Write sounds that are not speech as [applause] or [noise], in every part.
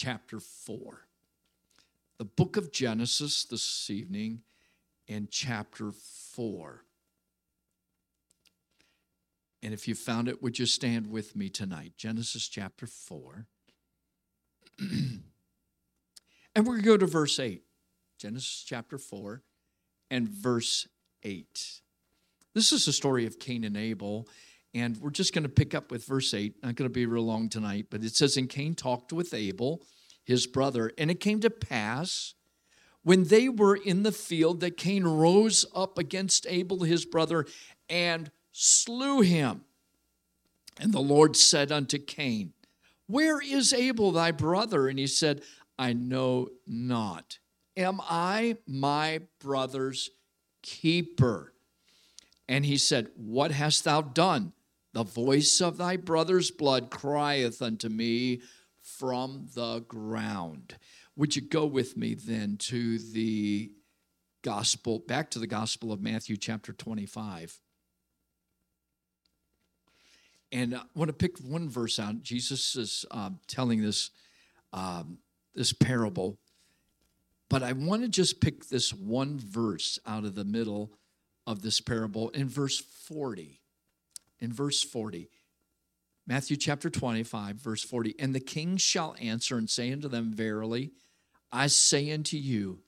chapter 4. The book of Genesis this evening in chapter 4. And if you found it, would you stand with me tonight? Genesis chapter 4. [clears throat] and we're going to go to verse 8. Genesis chapter 4 and verse 8. This is the story of Cain and Abel. And we're just going to pick up with verse 8. Not going to be real long tonight, but it says, And Cain talked with Abel, his brother. And it came to pass when they were in the field that Cain rose up against Abel, his brother, and slew him. And the Lord said unto Cain, Where is Abel thy brother? And he said, I know not. Am I my brother's keeper? And he said, What hast thou done? The voice of thy brother's blood crieth unto me from the ground. Would you go with me then to the gospel, back to the gospel of Matthew, chapter 25? And I want to pick one verse out. Jesus is uh, telling this, um, this parable, but I want to just pick this one verse out of the middle of this parable in verse 40. In verse 40, Matthew chapter 25, verse 40. And the king shall answer and say unto them, Verily, I say unto you,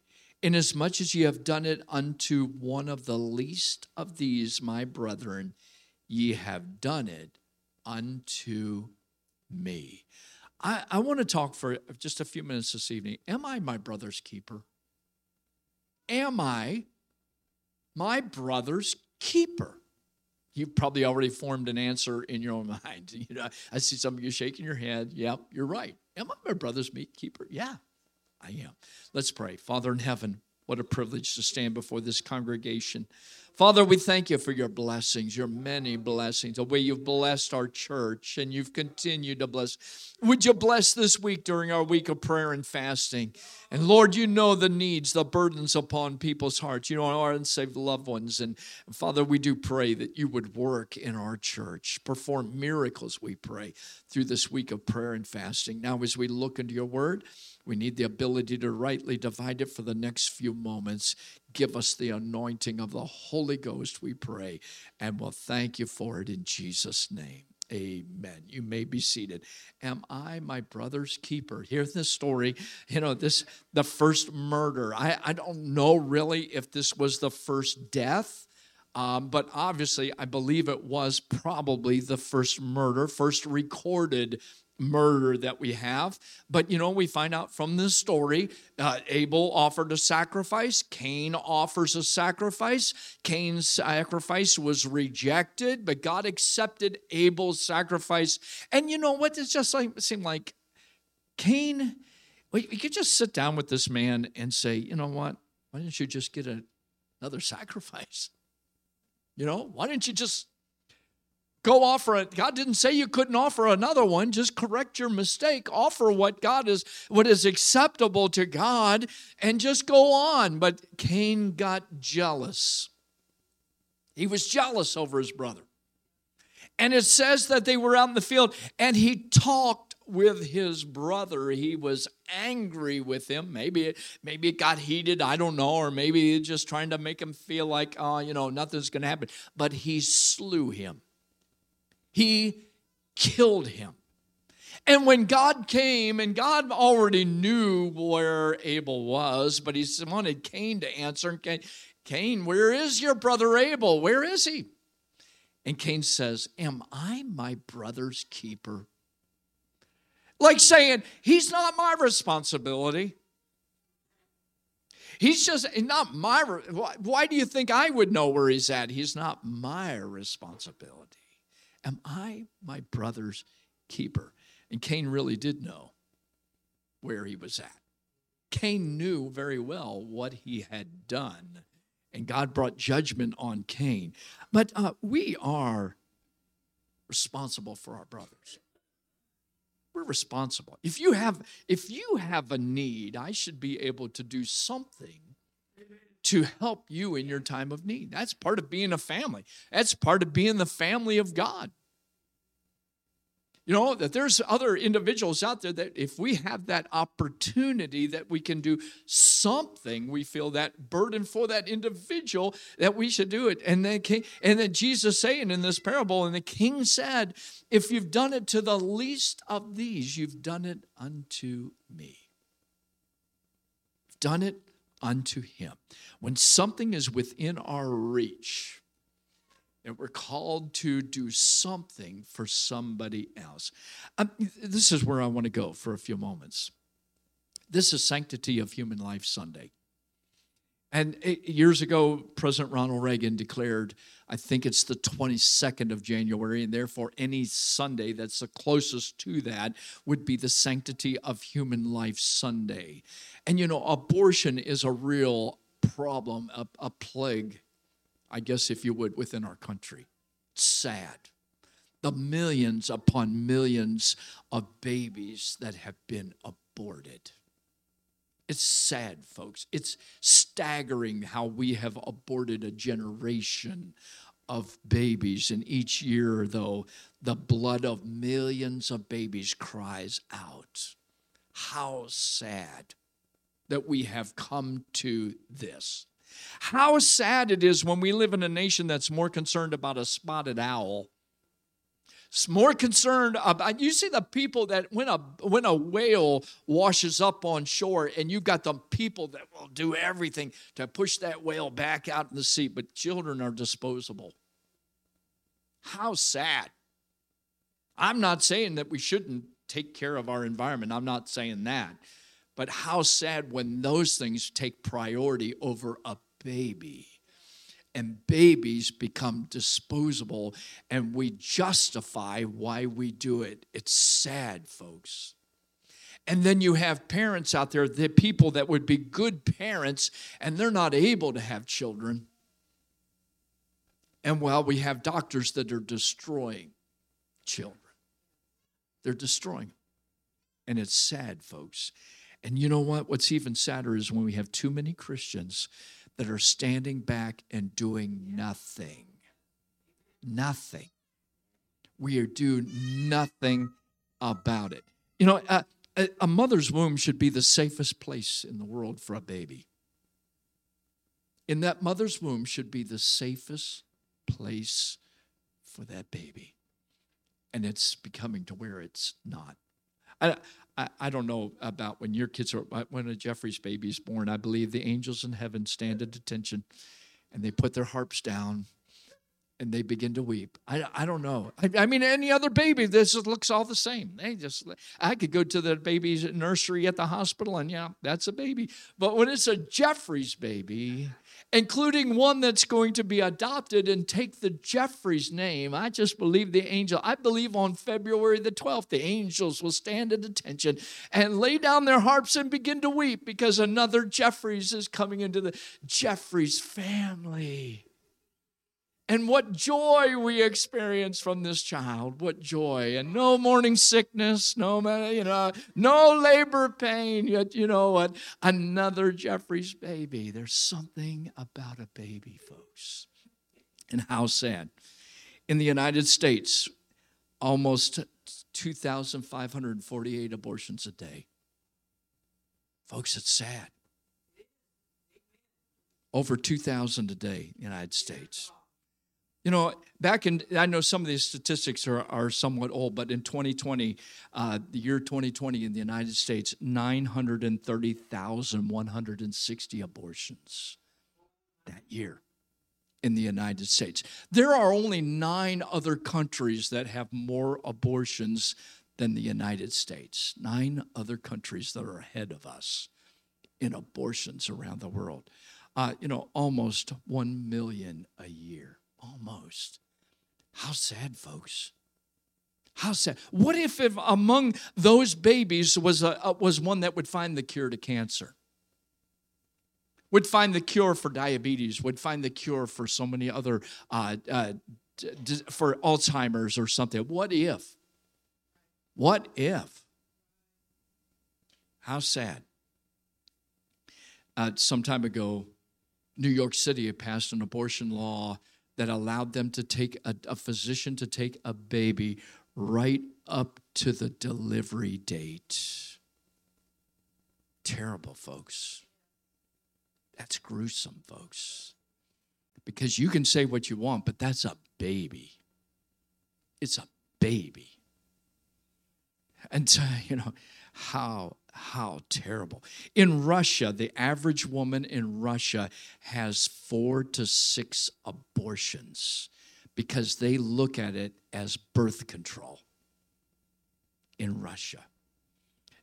inasmuch as ye have done it unto one of the least of these, my brethren, ye have done it unto me. I, I want to talk for just a few minutes this evening. Am I my brother's keeper? Am I my brother's keeper? You've probably already formed an answer in your own [laughs] mind. You know, I see some of you shaking your head. Yep, you're right. Am I my brother's meat keeper? Yeah, I am. Let's pray. Father in heaven, what a privilege to stand before this congregation. Father, we thank you for your blessings, your many blessings, the way you've blessed our church and you've continued to bless. Would you bless this week during our week of prayer and fasting? And Lord, you know the needs, the burdens upon people's hearts. You know our unsaved loved ones. And Father, we do pray that you would work in our church, perform miracles, we pray, through this week of prayer and fasting. Now, as we look into your word, we need the ability to rightly divide it for the next few moments. Give us the anointing of the Holy Ghost, we pray, and we'll thank you for it in Jesus' name. Amen. You may be seated. Am I my brother's keeper? Here's the story. You know, this the first murder. I, I don't know really if this was the first death. Um, but obviously, I believe it was probably the first murder, first recorded murder that we have. But you know, we find out from this story uh, Abel offered a sacrifice, Cain offers a sacrifice. Cain's sacrifice was rejected, but God accepted Abel's sacrifice. And you know what? It just like, seemed like Cain, well, you could just sit down with this man and say, you know what? Why didn't you just get a, another sacrifice? You know, why didn't you just Go offer it. God didn't say you couldn't offer another one. Just correct your mistake. Offer what God is, what is acceptable to God, and just go on. But Cain got jealous. He was jealous over his brother. And it says that they were out in the field and he talked with his brother. He was angry with him. Maybe it, maybe it got heated. I don't know. Or maybe just trying to make him feel like, oh, you know, nothing's going to happen. But he slew him he killed him. And when God came, and God already knew where Abel was, but he wanted Cain to answer. Cain, Cain, where is your brother Abel? Where is he? And Cain says, Am I my brother's keeper? Like saying, He's not my responsibility. He's just not my. Why do you think I would know where he's at? He's not my responsibility. Am I my brother's keeper? And Cain really did know where he was at. Cain knew very well what he had done, and God brought judgment on Cain. But uh, we are responsible for our brothers. We're responsible. If you have if you have a need, I should be able to do something to help you in your time of need. That's part of being a family. That's part of being the family of God. You know, that there's other individuals out there that if we have that opportunity that we can do something, we feel that burden for that individual that we should do it. And then, king, and then Jesus saying in this parable, and the king said, If you've done it to the least of these, you've done it unto me. You've Done it unto him. When something is within our reach, and we're called to do something for somebody else. Um, this is where I want to go for a few moments. This is Sanctity of Human Life Sunday. And years ago, President Ronald Reagan declared, I think it's the 22nd of January, and therefore any Sunday that's the closest to that would be the Sanctity of Human Life Sunday. And you know, abortion is a real problem, a, a plague I guess, if you would, within our country. sad. The millions upon millions of babies that have been aborted. It's sad, folks. It's staggering how we have aborted a generation of babies. And each year, though, the blood of millions of babies cries out. How sad that we have come to this. How sad it is when we live in a nation that's more concerned about a spotted owl. It's more concerned about uh, you see the people that when a when a whale washes up on shore and you've got the people that will do everything to push that whale back out in the sea, but children are disposable. How sad. I'm not saying that we shouldn't take care of our environment. I'm not saying that. But how sad when those things take priority over a baby. And babies become disposable, and we justify why we do it. It's sad, folks. And then you have parents out there, the people that would be good parents, and they're not able to have children. And well, we have doctors that are destroying children. They're destroying them. And it's sad, folks. And you know what? What's even sadder is when we have too many Christians that are standing back and doing nothing. Nothing. We are doing nothing about it. You know, a, a mother's womb should be the safest place in the world for a baby. In that mother's womb should be the safest place for that baby. And it's becoming to where it's not. I, I, I don't know about when your kids are, when a Jeffreys baby is born, I believe the angels in heaven stand at attention and they put their harps down and they begin to weep. I, I don't know. I, I, mean, any other baby, this looks all the same. They just, I could go to the baby's nursery at the hospital, and yeah, that's a baby. But when it's a Jeffreys baby, including one that's going to be adopted and take the Jeffreys name, I just believe the angel. I believe on February the 12th, the angels will stand at attention and lay down their harps and begin to weep because another Jeffreys is coming into the Jeffreys family. And what joy we experience from this child. What joy. And no morning sickness, no, you know, no labor pain. Yet, you know what? Another Jeffreys baby. There's something about a baby, folks. And how sad. In the United States, almost 2,548 abortions a day. Folks, it's sad. Over 2,000 a day in the United States. You know, back in, I know some of these statistics are, are somewhat old, but in 2020, uh, the year 2020 in the United States, 930,160 abortions that year in the United States. There are only nine other countries that have more abortions than the United States. Nine other countries that are ahead of us in abortions around the world. Uh, you know, almost 1 million a year. Almost. How sad, folks. How sad. What if, if among those babies was, a, was one that would find the cure to cancer? Would find the cure for diabetes, would find the cure for so many other, uh, uh, for Alzheimer's or something. What if? What if? How sad. Uh, some time ago, New York City passed an abortion law that allowed them to take a, a physician to take a baby right up to the delivery date. Terrible, folks. That's gruesome, folks. Because you can say what you want, but that's a baby. It's a baby. And, [laughs] you know, how how terrible. In Russia, the average woman in Russia has four to six abortions because they look at it as birth control in Russia.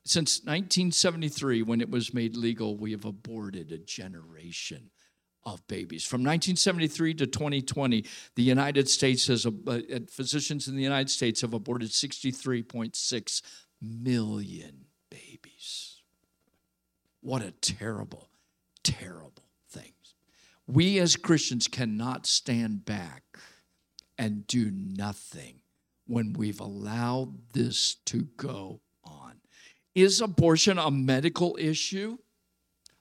Since 1973, when it was made legal, we have aborted a generation of babies. From 1973 to 2020, the United States has, uh, physicians in the United States have aborted 63.6 million babies. What a terrible, terrible thing. We as Christians cannot stand back and do nothing when we've allowed this to go on. Is abortion a medical issue?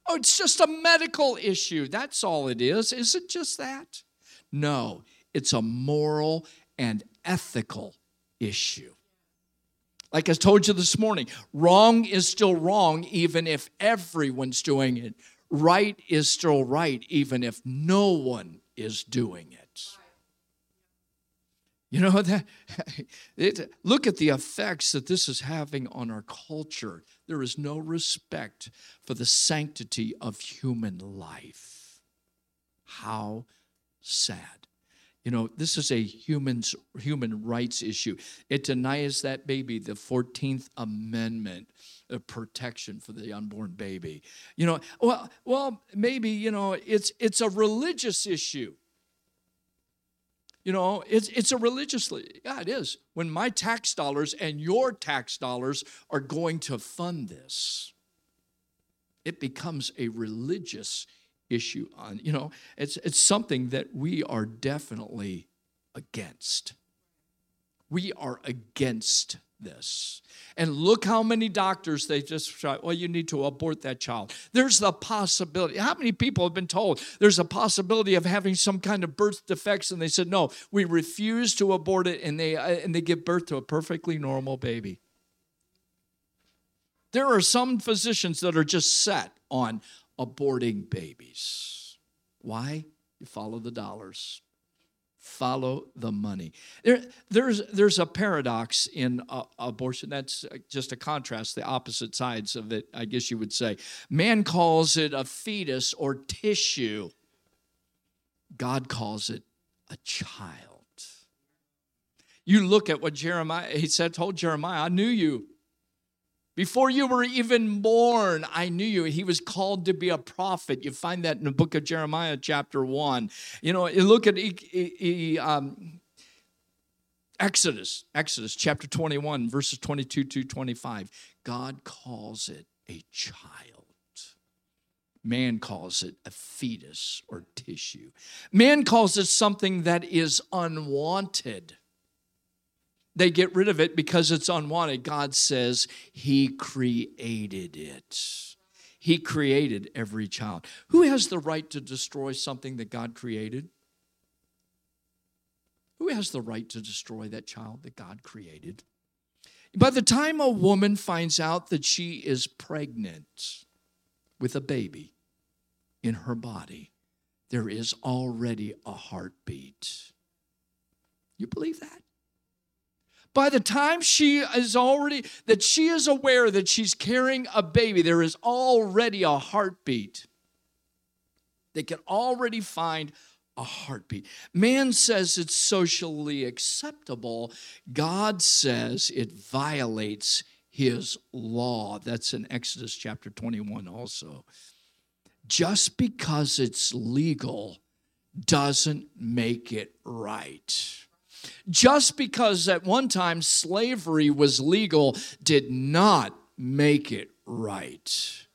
Oh, it's just a medical issue. That's all it is. Is it just that? No, it's a moral and ethical issue. Like I told you this morning, wrong is still wrong even if everyone's doing it. Right is still right even if no one is doing it. You know that [laughs] it, look at the effects that this is having on our culture. There is no respect for the sanctity of human life. How sad. You know, this is a human's human rights issue. It denies that baby the 14th Amendment of protection for the unborn baby. You know, well, well, maybe, you know, it's it's a religious issue. You know, it's it's a religiously, yeah, it is. When my tax dollars and your tax dollars are going to fund this, it becomes a religious issue on, you know, it's it's something that we are definitely against. We are against this. And look how many doctors they just try, Well, you need to abort that child. There's the possibility. How many people have been told there's a possibility of having some kind of birth defects, and they said no, we refuse to abort it, and they uh, and they give birth to a perfectly normal baby. There are some physicians that are just set on aborting babies. Why? You follow the dollars follow the money. There, there's, there's a paradox in uh, abortion. That's uh, just a contrast, the opposite sides of it, I guess you would say. Man calls it a fetus or tissue, God calls it a child. You look at what Jeremiah, he said, told Jeremiah, I knew you before you were even born, I knew you. He was called to be a prophet. You find that in the book of Jeremiah, chapter 1. You know, look at um, Exodus, Exodus chapter 21, verses 22 to 25. God calls it a child. Man calls it a fetus or tissue. Man calls it something that is unwanted they get rid of it because it's unwanted. God says He created it. He created every child. Who has the right to destroy something that God created? Who has the right to destroy that child that God created? By the time a woman finds out that she is pregnant with a baby in her body, there is already a heartbeat. You believe that? By the time she is already that she is aware that she's carrying a baby there is already a heartbeat. They can already find a heartbeat. Man says it's socially acceptable. God says it violates his law. That's in exodus chapter 21 also. Just because it's legal doesn't make it right just because at one time slavery was legal did not make it right.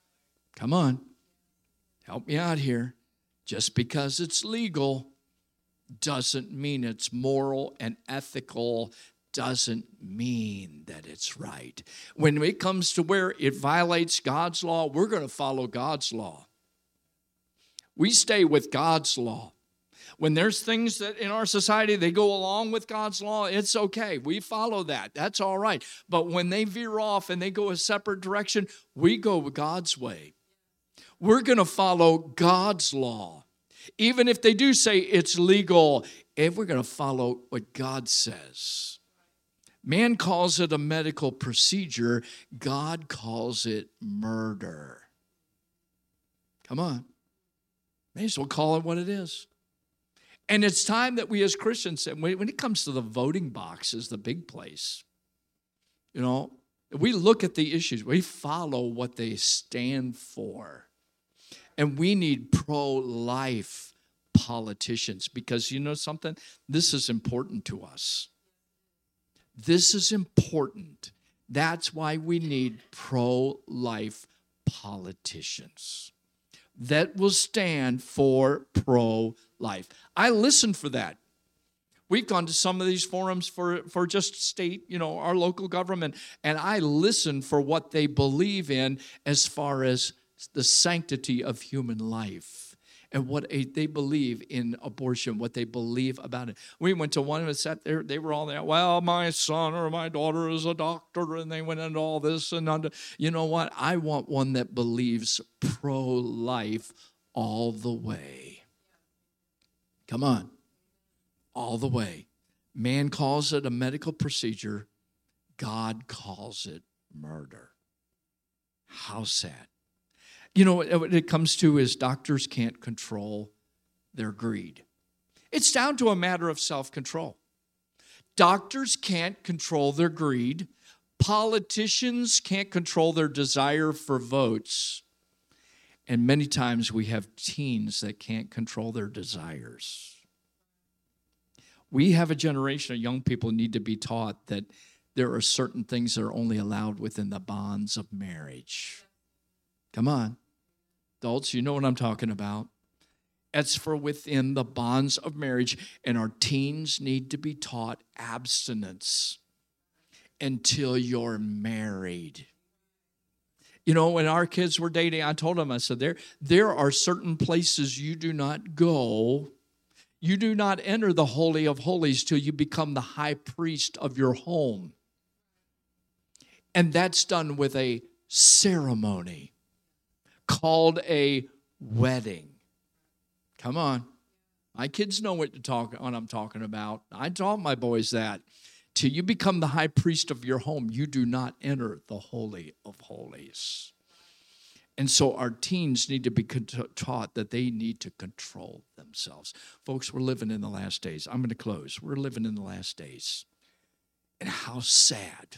Come on, help me out here. Just because it's legal doesn't mean it's moral and ethical, doesn't mean that it's right. When it comes to where it violates God's law, we're going to follow God's law. We stay with God's law. When there's things that in our society they go along with God's law, it's okay. We follow that. That's all right. But when they veer off and they go a separate direction, we go God's way. We're going to follow God's law. Even if they do say it's legal, and we're going to follow what God says. Man calls it a medical procedure, God calls it murder. Come on. May as well call it what it is. And it's time that we as Christians, when it comes to the voting box, is the big place. You know, we look at the issues, we follow what they stand for. And we need pro life politicians because you know something? This is important to us. This is important. That's why we need pro life politicians that will stand for pro life. I listen for that. We've gone to some of these forums for, for just state, you know, our local government, and I listen for what they believe in as far as the sanctity of human life and what a, they believe in abortion, what they believe about it. We went to one of and sat there, they were all there, well, my son or my daughter is a doctor, and they went into all this and under. You know what? I want one that believes pro life all the way. Come on, all the way. Man calls it a medical procedure, God calls it murder. How sad. You know, what it comes to is doctors can't control their greed. It's down to a matter of self control. Doctors can't control their greed. Politicians can't control their desire for votes. And many times we have teens that can't control their desires. We have a generation of young people need to be taught that there are certain things that are only allowed within the bonds of marriage. Come on. Adults, you know what I'm talking about. It's for within the bonds of marriage, and our teens need to be taught abstinence until you're married. You know, when our kids were dating, I told them, I said, there, there are certain places you do not go. You do not enter the Holy of Holies till you become the high priest of your home. And that's done with a ceremony called a wedding. Come on. My kids know what to talk what I'm talking about. I taught my boys that. Till you become the high priest of your home, you do not enter the holy of holies. And so our teens need to be taught that they need to control themselves. Folks, we're living in the last days. I'm going to close. We're living in the last days. And how sad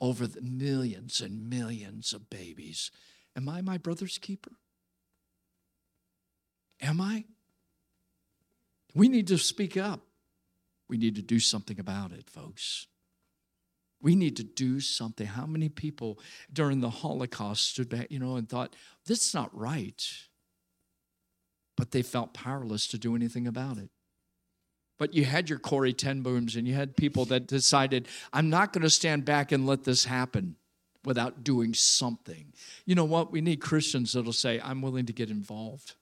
over the millions and millions of babies Am I my brother's keeper? Am I? We need to speak up. We need to do something about it, folks. We need to do something. How many people during the Holocaust stood back, you know, and thought, this is not right? But they felt powerless to do anything about it. But you had your Corrie ten Booms and you had people that decided, I'm not going to stand back and let this happen without doing something. You know what? We need Christians that'll say, I'm willing to get involved.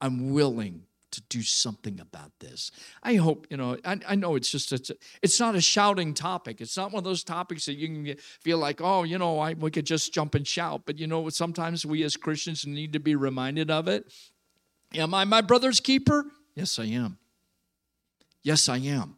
I'm willing to do something about this. I hope, you know, I, I know it's just, it's, it's not a shouting topic. It's not one of those topics that you can feel like, oh, you know, I, we could just jump and shout. But, you know, sometimes we as Christians need to be reminded of it. Am I my brother's keeper? Yes, I am. Yes, I am.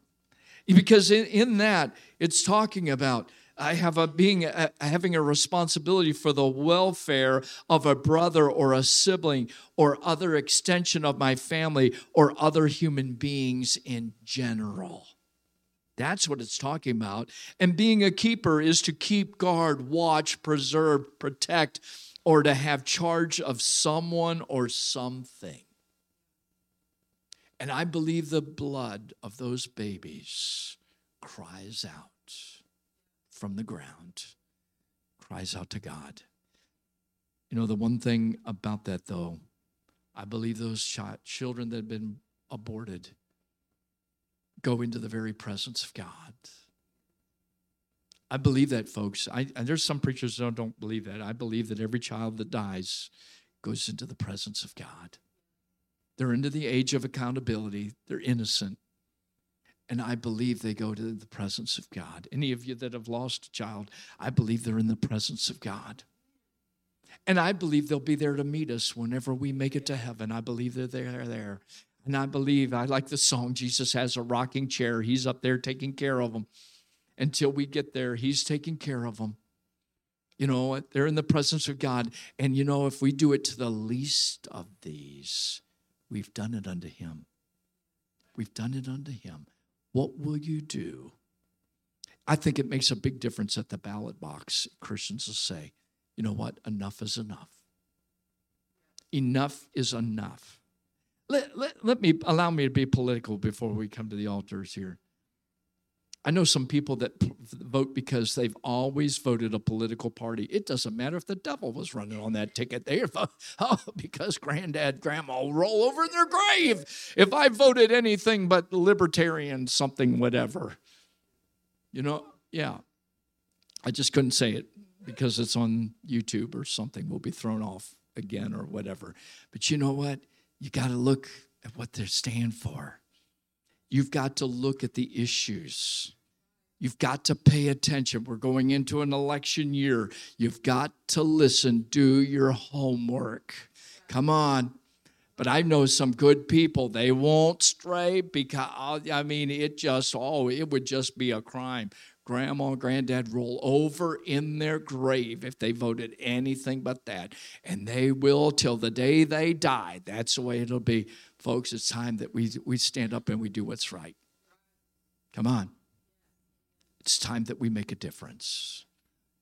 Because in, in that, it's talking about I have a being a, having a responsibility for the welfare of a brother or a sibling or other extension of my family or other human beings in general. That's what it's talking about. And being a keeper is to keep guard, watch, preserve, protect, or to have charge of someone or something. And I believe the blood of those babies cries out from the ground, cries out to God. You know, the one thing about that, though, I believe those children that have been aborted go into the very presence of God. I believe that, folks. I, and there's some preachers that don't believe that. I believe that every child that dies goes into the presence of God. They're into the age of accountability. They're innocent. And I believe they go to the presence of God. Any of you that have lost a child, I believe they're in the presence of God. And I believe they'll be there to meet us whenever we make it to heaven. I believe that they're there. there. And I believe, I like the song, Jesus has a rocking chair. He's up there taking care of them. Until we get there, He's taking care of them. You know, they're in the presence of God. And you know, if we do it to the least of these, we've done it unto Him. We've done it unto Him. What will you do? I think it makes a big difference at the ballot box. Christians will say, you know what? Enough is enough. Enough is enough. Let, let, let me allow me to be political before we come to the altars here. I know some people that vote because they've always voted a political party. It doesn't matter if the devil was running on that ticket. They vote [laughs] oh, because granddad, grandma will roll over in their grave if I voted anything but libertarian, something, whatever. You know, yeah. I just couldn't say it because it's on YouTube or something. We'll be thrown off again or whatever. But you know what? You got to look at what they stand for. You've got to look at the issues. You've got to pay attention. We're going into an election year. You've got to listen, do your homework. Come on. But I know some good people, they won't stray because, I mean, it just, oh, it would just be a crime. Grandma and granddad roll over in their grave if they voted anything but that. And they will till the day they die. That's the way it'll be. Folks, it's time that we, we stand up and we do what's right. Come on. It's time that we make a difference.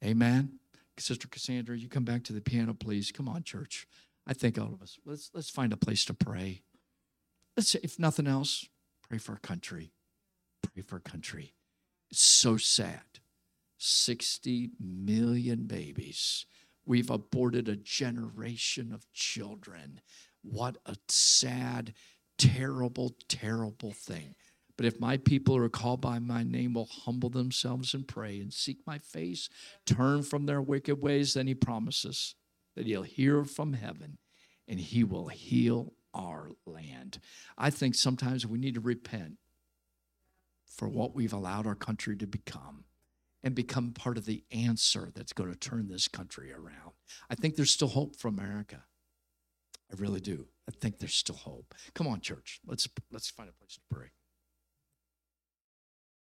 Amen. Sister Cassandra, you come back to the piano, please. Come on, church. I think all of us, let's, let's find a place to pray. Let's, if nothing else, pray for our country. Pray for our country. It's so sad. 60 million babies. We've aborted a generation of children. What a sad, terrible, terrible thing. But if my people who are called by my name will humble themselves and pray and seek my face, turn from their wicked ways, then he promises that he'll hear from heaven and he will heal our land. I think sometimes we need to repent for what we've allowed our country to become and become part of the answer that's going to turn this country around. I think there's still hope for America. I really do. I think there's still hope. Come on, church. Let's let's find a place to pray.